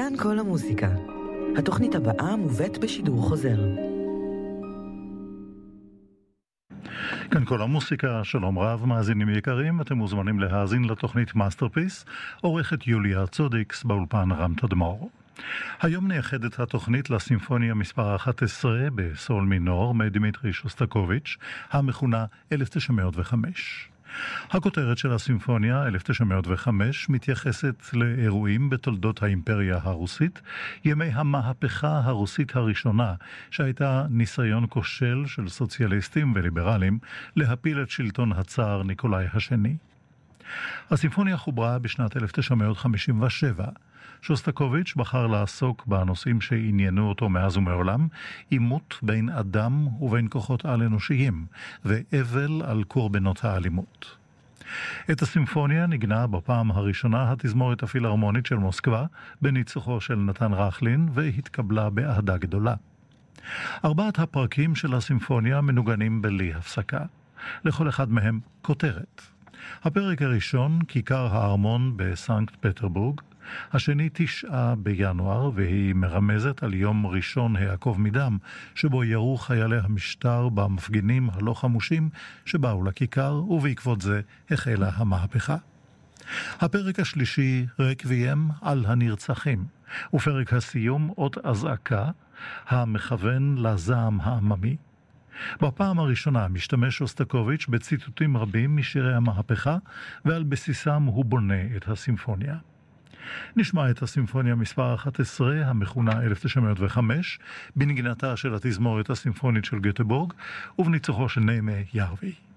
כאן כל המוסיקה. התוכנית הבאה מובאת בשידור חוזר. כאן כל המוסיקה, שלום רב, מאזינים יקרים, אתם מוזמנים להאזין לתוכנית Masterpiece, עורכת יוליה צודיקס באולפן רם תדמור. היום נייחד את התוכנית לסימפוניה מספר 11 בסול מינור מאת דמיטרי שוסטקוביץ', המכונה 1905. הכותרת של הסימפוניה, 1905, מתייחסת לאירועים בתולדות האימפריה הרוסית, ימי המהפכה הרוסית הראשונה, שהייתה ניסיון כושל של סוציאליסטים וליברלים להפיל את שלטון הצאר ניקולאי השני. הסימפוניה חוברה בשנת 1957. שוסטקוביץ' בחר לעסוק בנושאים שעניינו אותו מאז ומעולם, עימות בין אדם ובין כוחות על-אנושיים, ואבל על קורבנות האלימות. את הסימפוניה נגנה בפעם הראשונה התזמורת הפילהרמונית של מוסקבה, בניצוחו של נתן רכלין, והתקבלה באהדה גדולה. ארבעת הפרקים של הסימפוניה מנוגנים בלי הפסקה. לכל אחד מהם כותרת. הפרק הראשון, כיכר הארמון בסנקט פטרבורג, השני תשעה בינואר, והיא מרמזת על יום ראשון העקוב מדם, שבו ירו חיילי המשטר במפגינים הלא חמושים שבאו לכיכר, ובעקבות זה החלה המהפכה. הפרק השלישי, רקביים על הנרצחים, ופרק הסיום, אות אזעקה, המכוון לזעם העממי. בפעם הראשונה משתמש שוסטקוביץ' בציטוטים רבים משירי המהפכה, ועל בסיסם הוא בונה את הסימפוניה. נשמע את הסימפוניה מספר 11, המכונה 1905, בנגינתה של התזמורת הסימפונית של גטבורג, ובניצוחו של ניימה ירווי.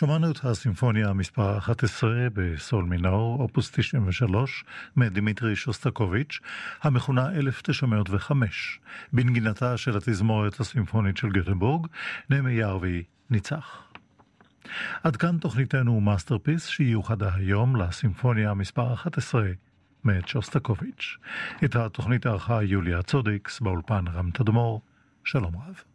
שמענו את הסימפוניה מספר 11 בסול מינור, אופוס 93, מאת דמיטרי שוסטקוביץ', המכונה 1905, בנגינתה של התזמורת הסימפונית של גוטנבורג, נאמה ירווי ניצח. עד כאן תוכניתנו Masterpiece, שהיא יוחדה היום לסימפוניה מספר 11 מאת שוסטקוביץ'. את התוכנית ערכה יוליה צודיקס, באולפן רם תדמור. שלום רב.